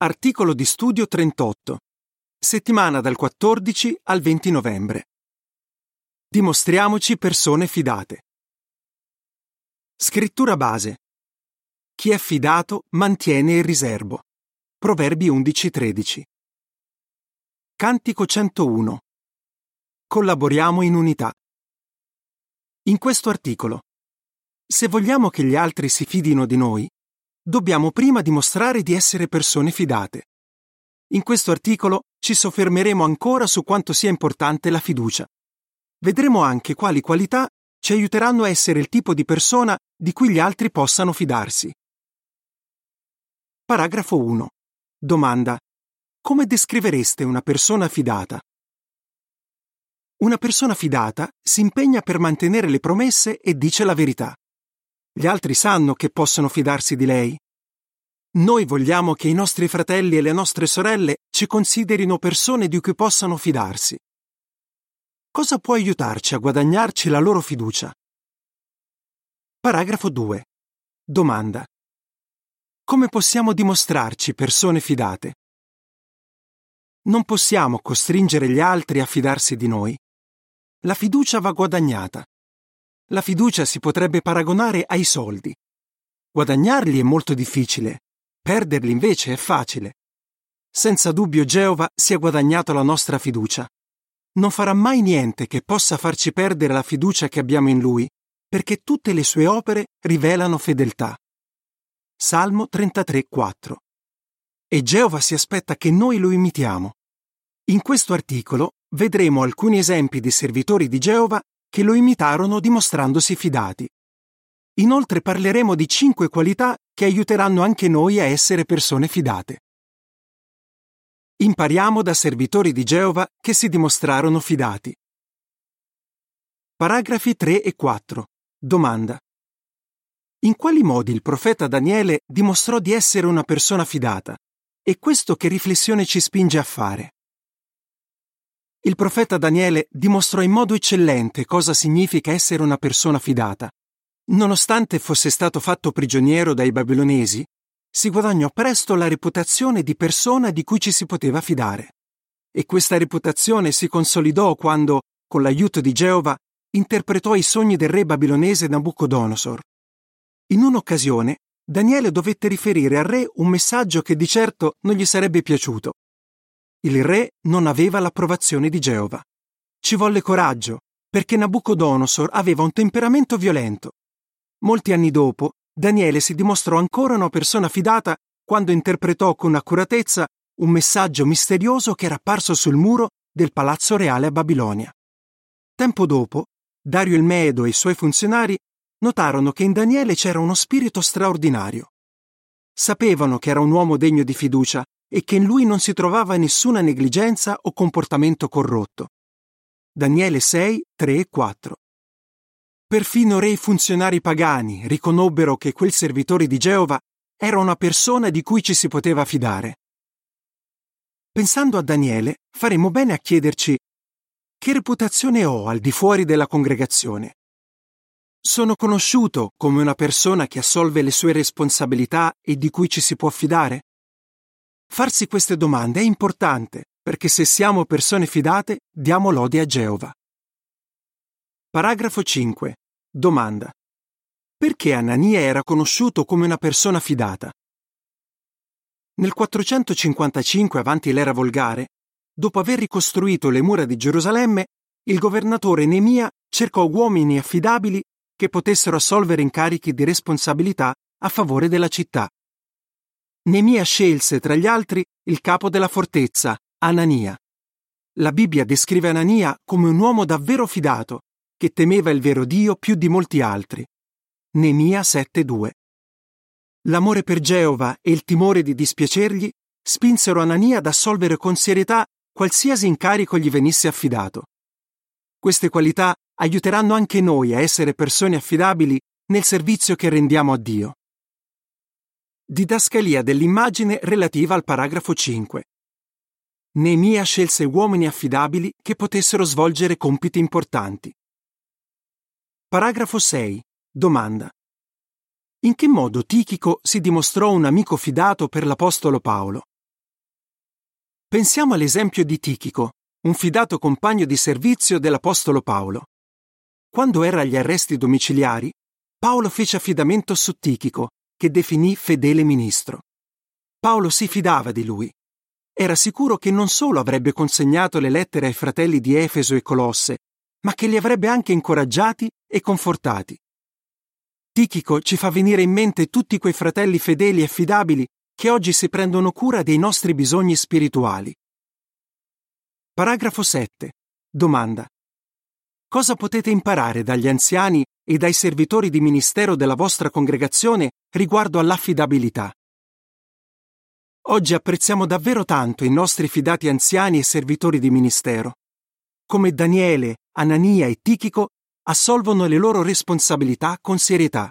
Articolo di studio 38. Settimana dal 14 al 20 novembre. Dimostriamoci persone fidate. Scrittura base. Chi è fidato mantiene il riservo. Proverbi 11-13. Cantico 101. Collaboriamo in unità. In questo articolo, se vogliamo che gli altri si fidino di noi, dobbiamo prima dimostrare di essere persone fidate. In questo articolo ci soffermeremo ancora su quanto sia importante la fiducia. Vedremo anche quali qualità ci aiuteranno a essere il tipo di persona di cui gli altri possano fidarsi. Paragrafo 1. Domanda. Come descrivereste una persona fidata? Una persona fidata si impegna per mantenere le promesse e dice la verità. Gli altri sanno che possono fidarsi di lei. Noi vogliamo che i nostri fratelli e le nostre sorelle ci considerino persone di cui possano fidarsi. Cosa può aiutarci a guadagnarci la loro fiducia? Paragrafo 2. Domanda. Come possiamo dimostrarci persone fidate? Non possiamo costringere gli altri a fidarsi di noi. La fiducia va guadagnata. La fiducia si potrebbe paragonare ai soldi. Guadagnarli è molto difficile, perderli invece è facile. Senza dubbio Geova si è guadagnato la nostra fiducia. Non farà mai niente che possa farci perdere la fiducia che abbiamo in Lui, perché tutte le sue opere rivelano fedeltà. Salmo 33,4 E Geova si aspetta che noi lo imitiamo. In questo articolo vedremo alcuni esempi di servitori di Geova che lo imitarono dimostrandosi fidati. Inoltre parleremo di cinque qualità che aiuteranno anche noi a essere persone fidate. Impariamo da servitori di Geova che si dimostrarono fidati. Paragrafi 3 e 4. Domanda. In quali modi il profeta Daniele dimostrò di essere una persona fidata? E questo che riflessione ci spinge a fare? Il profeta Daniele dimostrò in modo eccellente cosa significa essere una persona fidata. Nonostante fosse stato fatto prigioniero dai babilonesi, si guadagnò presto la reputazione di persona di cui ci si poteva fidare. E questa reputazione si consolidò quando, con l'aiuto di Geova, interpretò i sogni del re babilonese Nabucodonosor. In un'occasione, Daniele dovette riferire al re un messaggio che di certo non gli sarebbe piaciuto. Il re non aveva l'approvazione di Geova. Ci volle coraggio, perché Nabucodonosor aveva un temperamento violento. Molti anni dopo, Daniele si dimostrò ancora una persona fidata quando interpretò con accuratezza un messaggio misterioso che era apparso sul muro del palazzo reale a Babilonia. Tempo dopo, Dario il Medo e i suoi funzionari notarono che in Daniele c'era uno spirito straordinario. Sapevano che era un uomo degno di fiducia e che in lui non si trovava nessuna negligenza o comportamento corrotto. Daniele 6, 3 e 4. Perfino re e funzionari pagani riconobbero che quel servitore di Geova era una persona di cui ci si poteva fidare. Pensando a Daniele, faremo bene a chiederci che reputazione ho al di fuori della congregazione? Sono conosciuto come una persona che assolve le sue responsabilità e di cui ci si può fidare? Farsi queste domande è importante perché se siamo persone fidate diamo lode a Geova. Paragrafo 5. Domanda. Perché Anania era conosciuto come una persona fidata? Nel 455 avanti l'era volgare, dopo aver ricostruito le mura di Gerusalemme, il governatore Nemia cercò uomini affidabili che potessero assolvere incarichi di responsabilità a favore della città. Nemia scelse tra gli altri il capo della fortezza, Anania. La Bibbia descrive Anania come un uomo davvero fidato, che temeva il vero Dio più di molti altri. Nemia 7:2. L'amore per Geova e il timore di dispiacergli spinsero Anania ad assolvere con serietà qualsiasi incarico gli venisse affidato. Queste qualità aiuteranno anche noi a essere persone affidabili nel servizio che rendiamo a Dio. Didascalia dell'immagine relativa al paragrafo 5. Neemia scelse uomini affidabili che potessero svolgere compiti importanti. Paragrafo 6. Domanda. In che modo Tichico si dimostrò un amico fidato per l'Apostolo Paolo? Pensiamo all'esempio di Tichico, un fidato compagno di servizio dell'Apostolo Paolo. Quando era agli arresti domiciliari, Paolo fece affidamento su Tichico, che definì fedele ministro. Paolo si fidava di lui. Era sicuro che non solo avrebbe consegnato le lettere ai fratelli di Efeso e Colosse, ma che li avrebbe anche incoraggiati e confortati. Tichico ci fa venire in mente tutti quei fratelli fedeli e affidabili che oggi si prendono cura dei nostri bisogni spirituali. Paragrafo 7. Domanda. Cosa potete imparare dagli anziani e dai servitori di ministero della vostra congregazione riguardo all'affidabilità? Oggi apprezziamo davvero tanto i nostri fidati anziani e servitori di ministero. Come Daniele, Anania e Tichico assolvono le loro responsabilità con serietà.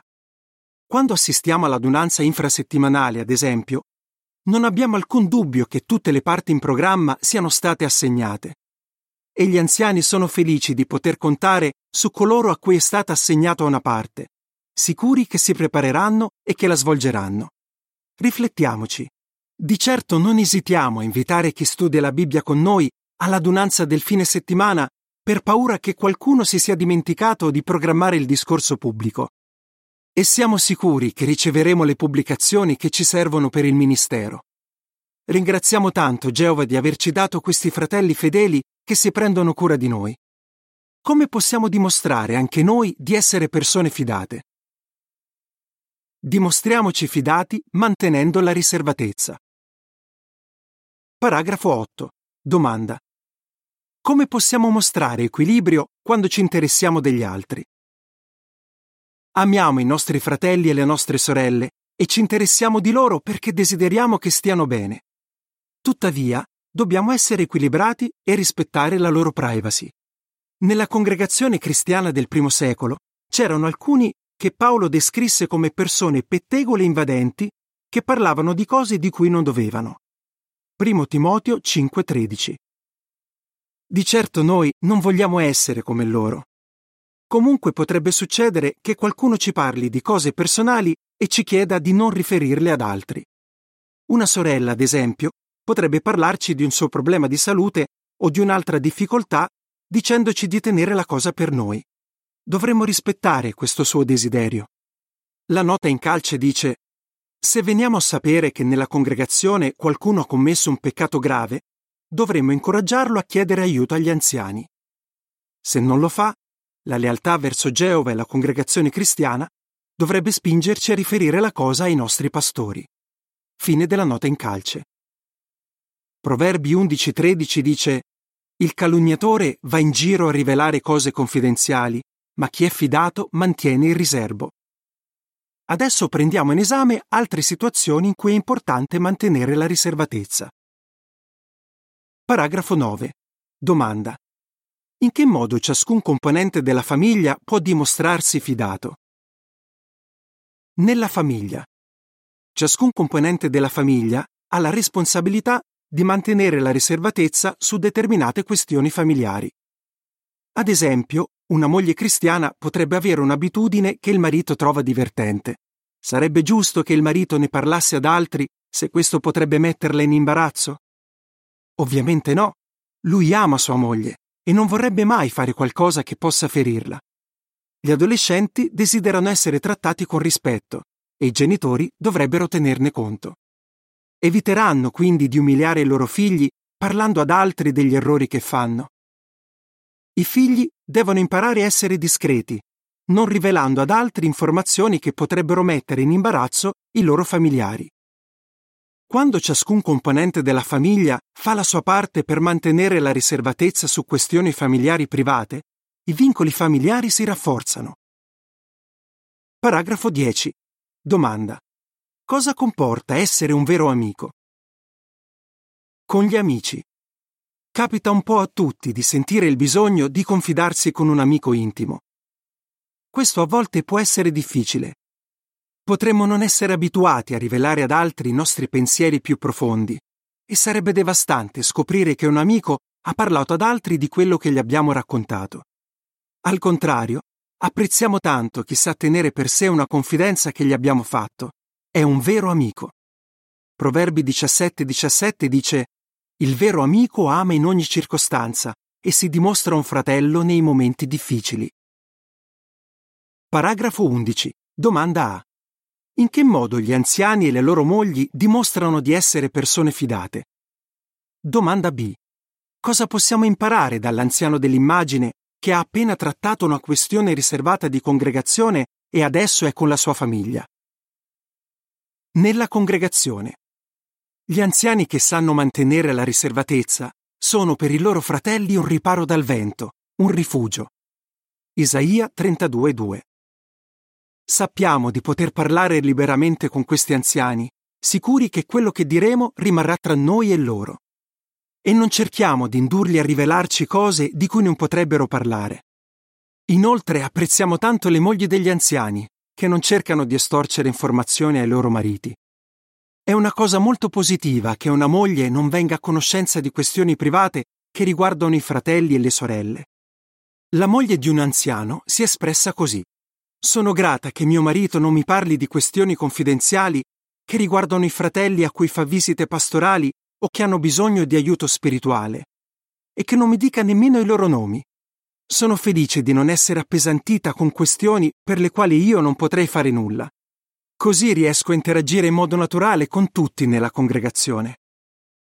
Quando assistiamo all'adunanza infrasettimanale, ad esempio, non abbiamo alcun dubbio che tutte le parti in programma siano state assegnate. E gli anziani sono felici di poter contare su coloro a cui è stata assegnata una parte, sicuri che si prepareranno e che la svolgeranno. Riflettiamoci. Di certo non esitiamo a invitare chi studia la Bibbia con noi all'adunanza del fine settimana per paura che qualcuno si sia dimenticato di programmare il discorso pubblico. E siamo sicuri che riceveremo le pubblicazioni che ci servono per il ministero. Ringraziamo tanto Geova di averci dato questi fratelli fedeli che si prendono cura di noi. Come possiamo dimostrare anche noi di essere persone fidate? Dimostriamoci fidati mantenendo la riservatezza. Paragrafo 8. Domanda. Come possiamo mostrare equilibrio quando ci interessiamo degli altri? Amiamo i nostri fratelli e le nostre sorelle e ci interessiamo di loro perché desideriamo che stiano bene. Tuttavia, dobbiamo essere equilibrati e rispettare la loro privacy. Nella congregazione cristiana del primo secolo c'erano alcuni che Paolo descrisse come persone pettegole invadenti che parlavano di cose di cui non dovevano. 1 Timoteo 5:13. Di certo noi non vogliamo essere come loro. Comunque potrebbe succedere che qualcuno ci parli di cose personali e ci chieda di non riferirle ad altri. Una sorella, ad esempio, potrebbe parlarci di un suo problema di salute o di un'altra difficoltà dicendoci di tenere la cosa per noi. Dovremmo rispettare questo suo desiderio. La nota in calce dice se veniamo a sapere che nella congregazione qualcuno ha commesso un peccato grave, dovremmo incoraggiarlo a chiedere aiuto agli anziani. Se non lo fa, la lealtà verso Geova e la congregazione cristiana dovrebbe spingerci a riferire la cosa ai nostri pastori. Fine della nota in calce. Proverbi 11:13 dice Il calunniatore va in giro a rivelare cose confidenziali, ma chi è fidato mantiene il riservo. Adesso prendiamo in esame altre situazioni in cui è importante mantenere la riservatezza. Paragrafo 9. Domanda. In che modo ciascun componente della famiglia può dimostrarsi fidato? Nella famiglia. Ciascun componente della famiglia ha la responsabilità di mantenere la riservatezza su determinate questioni familiari. Ad esempio, una moglie cristiana potrebbe avere un'abitudine che il marito trova divertente. Sarebbe giusto che il marito ne parlasse ad altri se questo potrebbe metterla in imbarazzo? Ovviamente no. Lui ama sua moglie e non vorrebbe mai fare qualcosa che possa ferirla. Gli adolescenti desiderano essere trattati con rispetto e i genitori dovrebbero tenerne conto. Eviteranno quindi di umiliare i loro figli parlando ad altri degli errori che fanno. I figli devono imparare a essere discreti, non rivelando ad altri informazioni che potrebbero mettere in imbarazzo i loro familiari. Quando ciascun componente della famiglia fa la sua parte per mantenere la riservatezza su questioni familiari private, i vincoli familiari si rafforzano. Paragrafo 10. Domanda. Cosa comporta essere un vero amico? Con gli amici. Capita un po' a tutti di sentire il bisogno di confidarsi con un amico intimo. Questo a volte può essere difficile. Potremmo non essere abituati a rivelare ad altri i nostri pensieri più profondi e sarebbe devastante scoprire che un amico ha parlato ad altri di quello che gli abbiamo raccontato. Al contrario, apprezziamo tanto chi sa tenere per sé una confidenza che gli abbiamo fatto. È un vero amico. Proverbi 17:17 17 dice Il vero amico ama in ogni circostanza e si dimostra un fratello nei momenti difficili. Paragrafo 11. Domanda A. In che modo gli anziani e le loro mogli dimostrano di essere persone fidate? Domanda B. Cosa possiamo imparare dall'anziano dell'immagine che ha appena trattato una questione riservata di congregazione e adesso è con la sua famiglia? Nella congregazione. Gli anziani che sanno mantenere la riservatezza sono per i loro fratelli un riparo dal vento, un rifugio. Isaia 32:2. Sappiamo di poter parlare liberamente con questi anziani, sicuri che quello che diremo rimarrà tra noi e loro. E non cerchiamo di indurli a rivelarci cose di cui non potrebbero parlare. Inoltre apprezziamo tanto le mogli degli anziani, che non cercano di estorcere informazioni ai loro mariti. È una cosa molto positiva che una moglie non venga a conoscenza di questioni private che riguardano i fratelli e le sorelle. La moglie di un anziano si è espressa così. Sono grata che mio marito non mi parli di questioni confidenziali che riguardano i fratelli a cui fa visite pastorali o che hanno bisogno di aiuto spirituale, e che non mi dica nemmeno i loro nomi. Sono felice di non essere appesantita con questioni per le quali io non potrei fare nulla. Così riesco a interagire in modo naturale con tutti nella congregazione.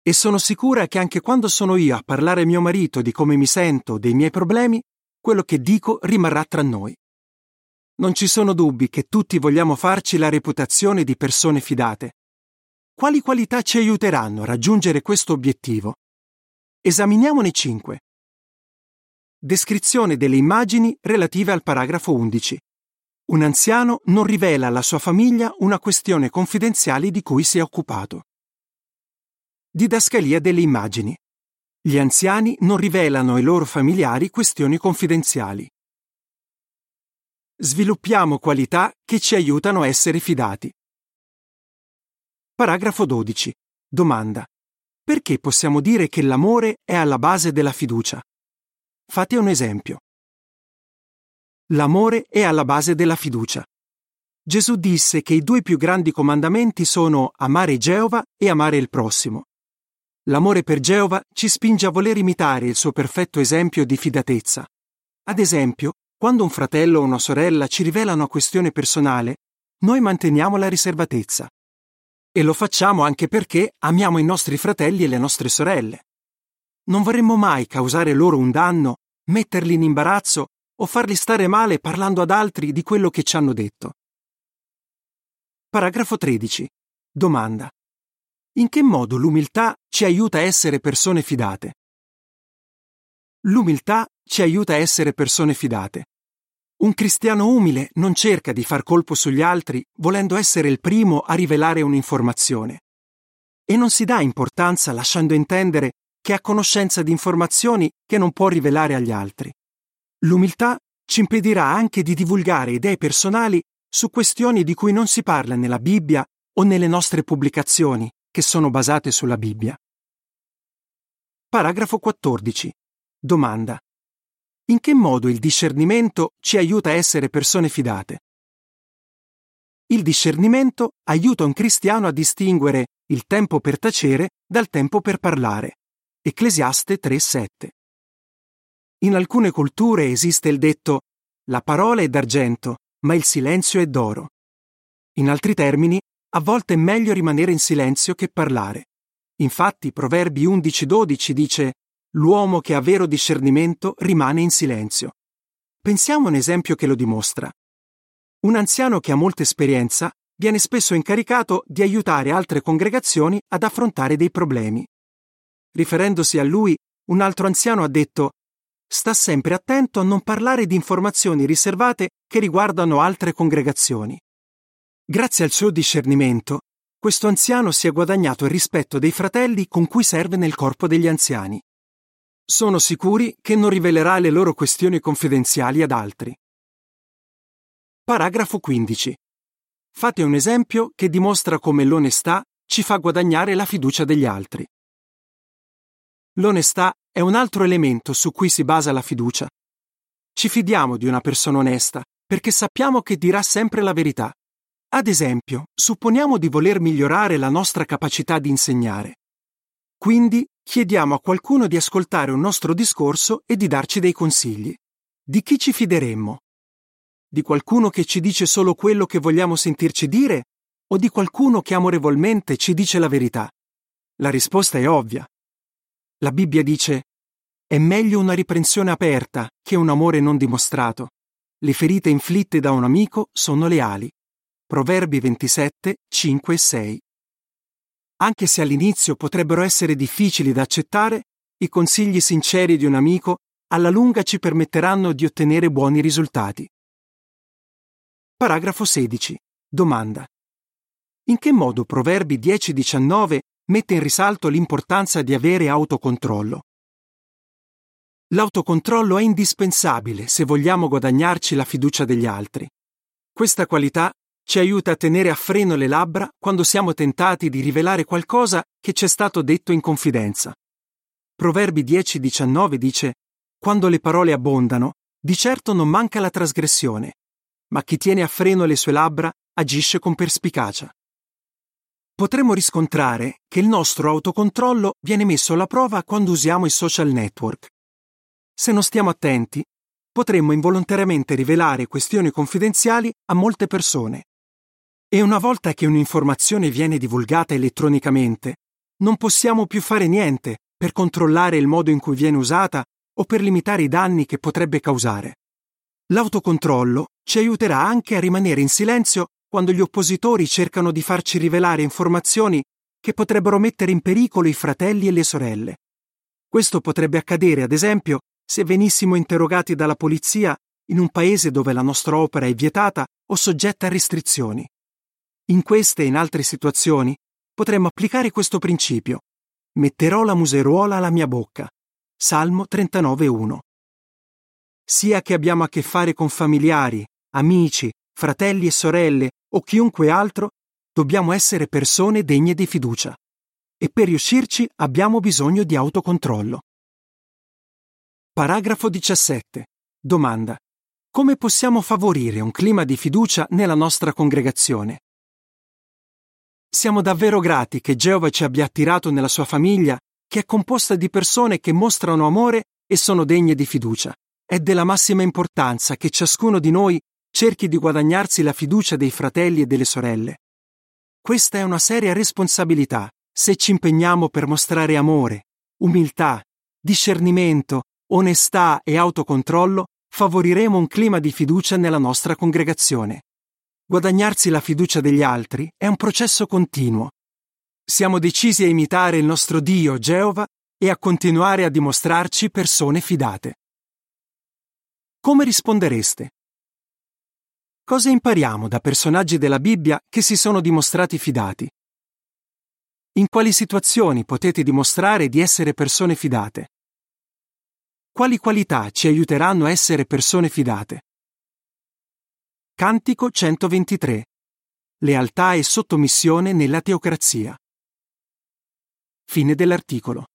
E sono sicura che anche quando sono io a parlare a mio marito di come mi sento, dei miei problemi, quello che dico rimarrà tra noi. Non ci sono dubbi che tutti vogliamo farci la reputazione di persone fidate. Quali qualità ci aiuteranno a raggiungere questo obiettivo? Esaminiamone cinque. Descrizione delle immagini relative al paragrafo 11. Un anziano non rivela alla sua famiglia una questione confidenziale di cui si è occupato. Didascalia delle immagini. Gli anziani non rivelano ai loro familiari questioni confidenziali. Sviluppiamo qualità che ci aiutano a essere fidati. Paragrafo 12. Domanda. Perché possiamo dire che l'amore è alla base della fiducia? Fate un esempio. L'amore è alla base della fiducia. Gesù disse che i due più grandi comandamenti sono amare Geova e amare il prossimo. L'amore per Geova ci spinge a voler imitare il suo perfetto esempio di fidatezza. Ad esempio, quando un fratello o una sorella ci rivela una questione personale, noi manteniamo la riservatezza. E lo facciamo anche perché amiamo i nostri fratelli e le nostre sorelle. Non vorremmo mai causare loro un danno, metterli in imbarazzo o farli stare male parlando ad altri di quello che ci hanno detto. Paragrafo 13. Domanda. In che modo l'umiltà ci aiuta a essere persone fidate? L'umiltà ci aiuta a essere persone fidate. Un cristiano umile non cerca di far colpo sugli altri volendo essere il primo a rivelare un'informazione. E non si dà importanza lasciando intendere che ha conoscenza di informazioni che non può rivelare agli altri. L'umiltà ci impedirà anche di divulgare idee personali su questioni di cui non si parla nella Bibbia o nelle nostre pubblicazioni, che sono basate sulla Bibbia. Paragrafo 14. Domanda. In che modo il discernimento ci aiuta a essere persone fidate? Il discernimento aiuta un cristiano a distinguere il tempo per tacere dal tempo per parlare. Ecclesiaste 3:7. In alcune culture esiste il detto la parola è d'argento, ma il silenzio è d'oro. In altri termini, a volte è meglio rimanere in silenzio che parlare. Infatti, Proverbi 11:12 dice L'uomo che ha vero discernimento rimane in silenzio. Pensiamo a un esempio che lo dimostra. Un anziano che ha molta esperienza viene spesso incaricato di aiutare altre congregazioni ad affrontare dei problemi. Riferendosi a lui, un altro anziano ha detto sta sempre attento a non parlare di informazioni riservate che riguardano altre congregazioni. Grazie al suo discernimento, questo anziano si è guadagnato il rispetto dei fratelli con cui serve nel corpo degli anziani. Sono sicuri che non rivelerà le loro questioni confidenziali ad altri. Paragrafo 15. Fate un esempio che dimostra come l'onestà ci fa guadagnare la fiducia degli altri. L'onestà è un altro elemento su cui si basa la fiducia. Ci fidiamo di una persona onesta perché sappiamo che dirà sempre la verità. Ad esempio, supponiamo di voler migliorare la nostra capacità di insegnare. Quindi chiediamo a qualcuno di ascoltare un nostro discorso e di darci dei consigli. Di chi ci fideremmo? Di qualcuno che ci dice solo quello che vogliamo sentirci dire o di qualcuno che amorevolmente ci dice la verità? La risposta è ovvia. La Bibbia dice è meglio una riprensione aperta che un amore non dimostrato. Le ferite inflitte da un amico sono leali. Proverbi 27, 5 e 6. Anche se all'inizio potrebbero essere difficili da accettare, i consigli sinceri di un amico alla lunga ci permetteranno di ottenere buoni risultati. Paragrafo 16. Domanda. In che modo Proverbi 10-19 mette in risalto l'importanza di avere autocontrollo? L'autocontrollo è indispensabile se vogliamo guadagnarci la fiducia degli altri. Questa qualità ci aiuta a tenere a freno le labbra quando siamo tentati di rivelare qualcosa che ci è stato detto in confidenza. Proverbi 10-19 dice Quando le parole abbondano, di certo non manca la trasgressione, ma chi tiene a freno le sue labbra agisce con perspicacia. Potremmo riscontrare che il nostro autocontrollo viene messo alla prova quando usiamo i social network. Se non stiamo attenti, potremmo involontariamente rivelare questioni confidenziali a molte persone. E una volta che un'informazione viene divulgata elettronicamente, non possiamo più fare niente per controllare il modo in cui viene usata o per limitare i danni che potrebbe causare. L'autocontrollo ci aiuterà anche a rimanere in silenzio quando gli oppositori cercano di farci rivelare informazioni che potrebbero mettere in pericolo i fratelli e le sorelle. Questo potrebbe accadere, ad esempio, se venissimo interrogati dalla polizia in un paese dove la nostra opera è vietata o soggetta a restrizioni. In queste e in altre situazioni potremmo applicare questo principio. Metterò la museruola alla mia bocca. Salmo 39.1. Sia che abbiamo a che fare con familiari, amici, fratelli e sorelle o chiunque altro, dobbiamo essere persone degne di fiducia. E per riuscirci abbiamo bisogno di autocontrollo. Paragrafo 17. Domanda. Come possiamo favorire un clima di fiducia nella nostra congregazione? Siamo davvero grati che Geova ci abbia attirato nella sua famiglia, che è composta di persone che mostrano amore e sono degne di fiducia. È della massima importanza che ciascuno di noi cerchi di guadagnarsi la fiducia dei fratelli e delle sorelle. Questa è una seria responsabilità se ci impegniamo per mostrare amore, umiltà, discernimento, onestà e autocontrollo, favoriremo un clima di fiducia nella nostra congregazione. Guadagnarsi la fiducia degli altri è un processo continuo. Siamo decisi a imitare il nostro Dio, Geova, e a continuare a dimostrarci persone fidate. Come rispondereste? Cosa impariamo da personaggi della Bibbia che si sono dimostrati fidati? In quali situazioni potete dimostrare di essere persone fidate? Quali qualità ci aiuteranno a essere persone fidate? Cantico 123. Lealtà e sottomissione nella teocrazia. Fine dell'articolo.